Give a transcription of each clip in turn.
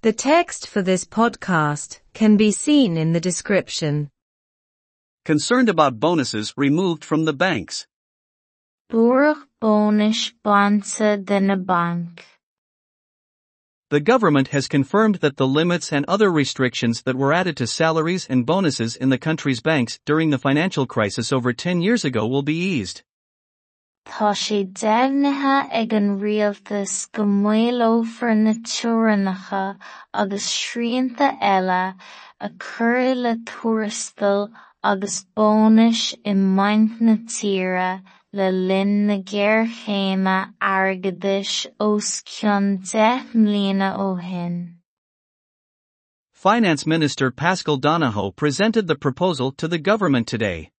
The text for this podcast can be seen in the description. Concerned about bonuses removed from the banks. Búrach bónus bansa de bank. The government has confirmed that the limits and other restrictions that were added to salaries and bonuses in the country's banks during the financial crisis over 10 years ago will be eased. Ag an rialtas go na agus srianta eile a chur le agus i na tíre le na os cionn 10 mbliana ó shin. Finance Minister Paschal Donohoe presented the proposal to the government today.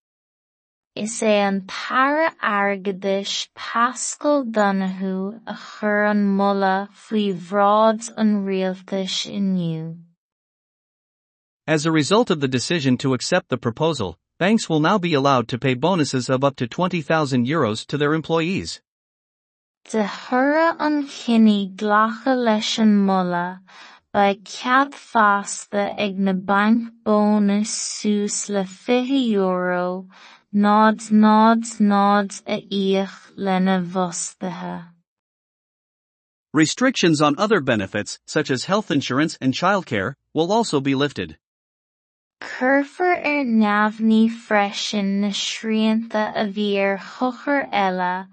Is é an para airgeadais Paschal a chur an faoi bhrád an rialtas inniu. As a result of the decision to accept the proposal, banks will now be allowed to pay bonuses of up to 20,000 euros to their employees. De thura an chine ghlacha leis an mula ba cead fásta ag na banc bónus suas le 50 euro a íoch lena bhostathe. Restrictions on other benefits, such as health insurance and childcare, will also be lifted. Curfar ar neamhní freisin na srianta a bhí ar chochar eile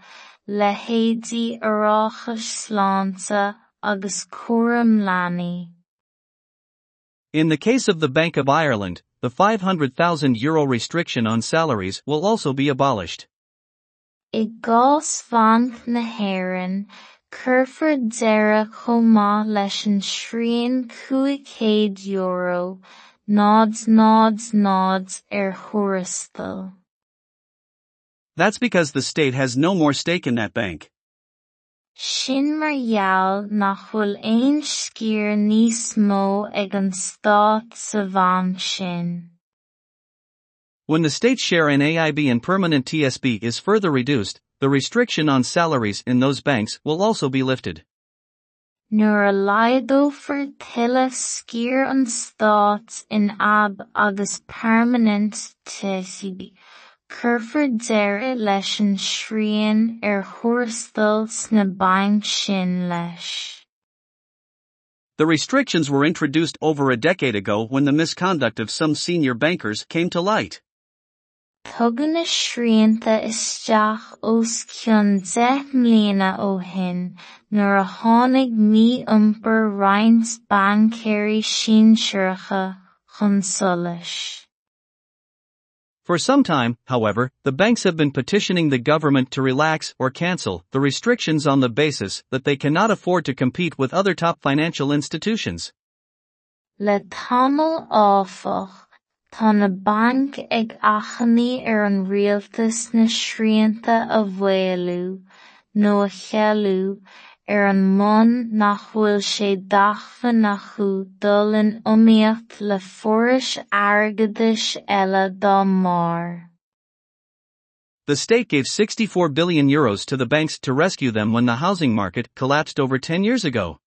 le héadaí aráchas sláinte agus cuairim leanaí. In the case of the Bank of Ireland, the 500,000 euro restriction on salaries will also be abolished. I gás bhaint na hÉireann, curfar deireadh chomh maith leis an cúig euro nád nád nád ar er thuarastal. That's because the state has no more stake in that bank. Sin mar gheall nach bhfuil aon scír níos mó ag an stát sa bhain sin. When the state share in AIB and permanent TSB is further reduced, the restriction on salaries in those banks will also be lifted. Nuair a laghdófar tuilleadh scír an stát in ab agus permanent TSB, deireadh leis an srian ar thuarastal sna bainc. The restrictions were introduced over a decade ago when the misconduct of some senior bankers came to light. Tugann na srianta isteach os cionn 10 mbliana ó shin nuair a tháinig mí-iompar roinnt bancéirí síonsearcha chun solas. For some time, however, the banks have been petitioning the government to relax or cancel the restrictions on the basis that they cannot afford to compete with other top financial institutions. Le tamil áfach, tá na banc ag achanaí ar an rialtas na nó a ar an mbun nach bhfuil sé dachfa acu dul in iomaíocht le fórais airgeadais eile dá mbór. The state gave 64 billion euros to the banks to rescue them when the housing market collapsed over 10 years ago.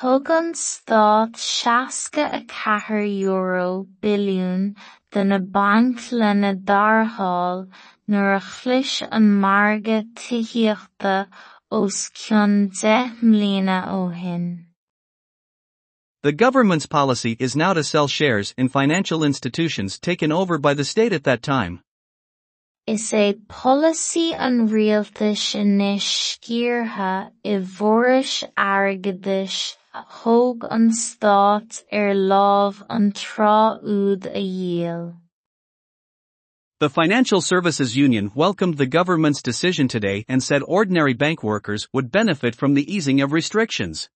Thug an stát seasca a ceathair euro billiún de na banc lena dartháil nuair a chlis an marga tithiachta os cionn 10 mbliana ó. The government's policy is now to sell shares in financial institutions taken over by the state at that time. Is é policy an rialtas inis scíortha i bhforais airgeadais er a thóg an stát ar lámh an trá úd a dhéal. The Financial Services Union welcomed the government's decision today and said ordinary bank workers would benefit from the easing of restrictions.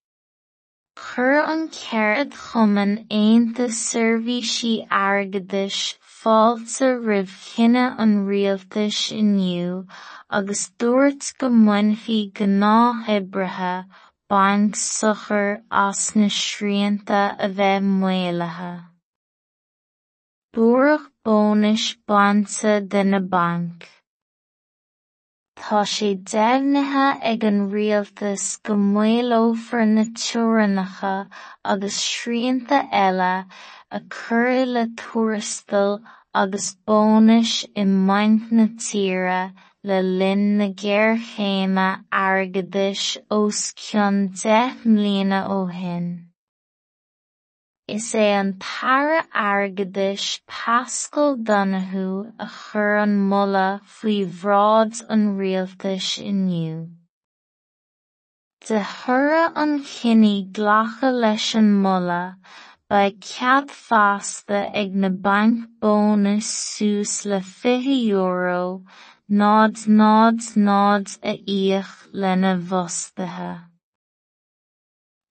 Chur an cead chuman aonta seirbhísí airgeadais fáilte roimh cinenne an rialtas inniu agus dúirt go mbainfí go náthibrithe banc sochar as na srianta a bheith maolaithe. Búrach bónus bansa de na banc. Tá sé déimhneithe ag an rialtas go maolófar na teorainneacha agus srianta eile a chur le tuarastal agus bónais i mbaint na le linn na géarchéime airgeadais os cionn deich mbliana ó shin. Is é an tara airgeadais Paschal Donoghue a chur an mula faoi bhrád an rialtas inniu. De thoradh an chine ghlacha leis an mula ba cead fhasta ag na banc bónus suas le fiche euro nád nád nád a íoc lena bhostaithe.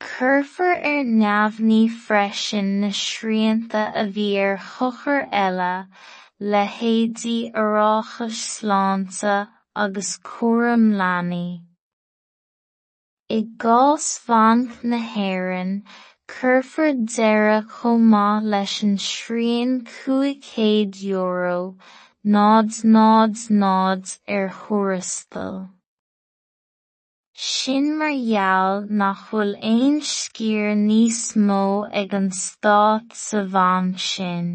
Cuirfear ar er neamhní freisin na srianta a bhí ar chochar eile le héadaí oireachais sláinte agus cúram leanaí. I gcás bhaint na hÉireann, cuirfear deireadh chomh maith euro thurastal. Sin mar bhfuil aon scír níos mó ag an Stát sa bhain sin.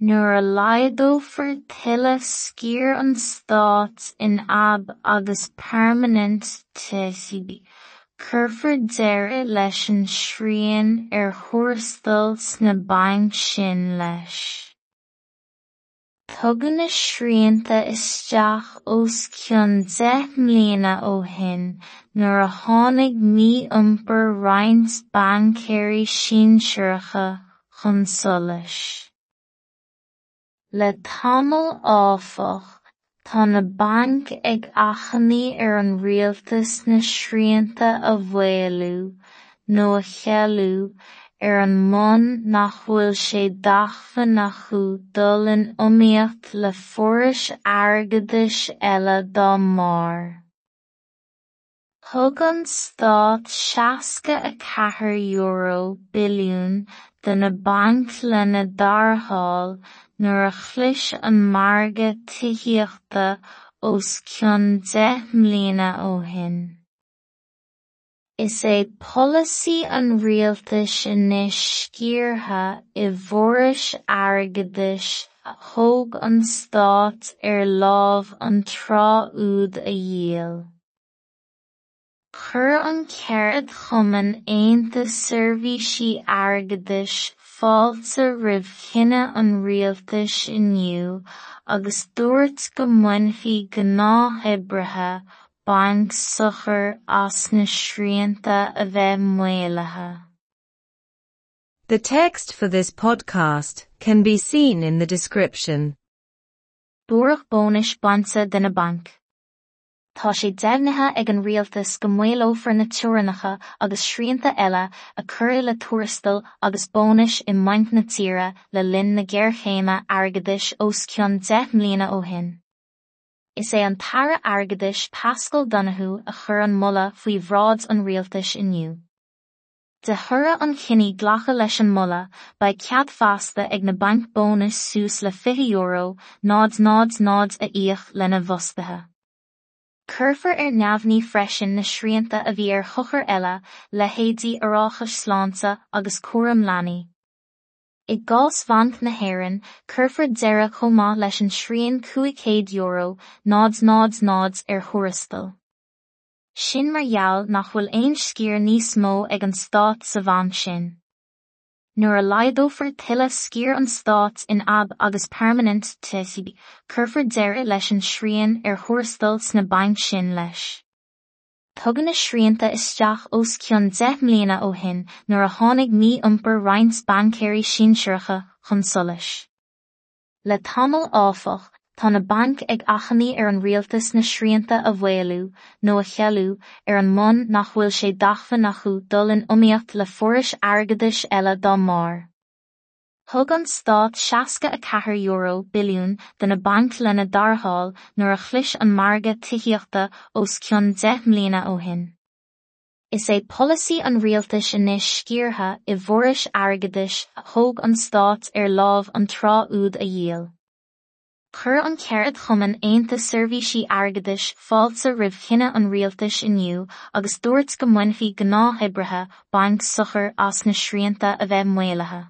Nuair a laghdófar tuilleadh scír an Stát in ab agus permanent teisí, cuirfear deireadh leis an srian ar thurastal sna leis. Tugann srianta isteach os cionn deich mbliana ó shin nuair a tháinig mí-iompar roinnt bancéirí síonsearcha chun solais. Le tamall áfach, tá na banc ag achannaí ar an rialtas na srianta a bhfailliú nó a chealú ar an mbun nach bhfuil sé acu dul in iomaíocht le furais airgeadais eile dá mbór. Thug an Stát seasca a ceathair euro billiún de na banc lena dtarrtháil nuair a chlis an marga tithiachta os cionn deich mbliana ó shin. Is é policy an rialtas anois scíortha i bhforais airgeadais thóg an Stát ar lámh an tráthnóid a dhíol. Chuir an ceithre chumann aontas seirbhísí airgeadais fáilte roimh cinenne an rialtas inniu agus dúirt go mbainfí go banc as na srianta a bheith. The text for this podcast can be seen in the description. Dúireadh bónais bainte de na banc. Tá sé deimhneithe ag an rialtas go maolófar na teorainneacha agus srianta eile a chur le tuarastal agus bónais i mbaint na tíre le linn na géarchéime airgeadais os cionn ó shin. Is é an tara airgeadais Paschal Donoghue a chur an mula faoi bhrád an rialtas inniu. De thura an chine ghlacha leis an mula ba cead fasta ag na banc bónus suas le fiche euro nád nád nád a íoc lena bhostathe. Cuirfear ar neamhní freisin na srianta a bhí ar chochar eile le héadaí oireachais sláinte agus cúram leanaí. I gcás bhaint na maith leis an srian cúig céad euro nád nád nád ar thurastal. Sin mar gheall nach ag an Stát sa bhain sin. Nuair a tuilleadh scír an Stát in ab agus permanent teisí, cuirfear deireadh leis an srian ar thurastal sna bainc sin leis. Tugann na srianta isteach os cionn deich mbliana ó shin nuair a tháinig mí-iompar roinnt bancéirí síonsearcha chun solais. Le tamall áfach, Tá na banc ag achannaí ar an rialtas na srianta a bhfailliú nó a chealú ar an mbun nach bhfuil sé dacfadh acu dul in iomaíocht le furais airgeadais eile dá mbór. Thug an Stát seaca a cethair euro biliún de na banc lena dartháil nuair a chluis an marga tuíochta os cionn 10 mlína ó hin. Is é policy an rialtas inis scíortha i bhóris agadis a thóg an Stát ar lámh an trá úd a dhéal. chur an cead chuman aonanta servísí agadis fáilsa rih chinine an rialtas inniu agus dúirt go muinfií gná hebrethe bank suchar as na sríanta a bheith muolathe.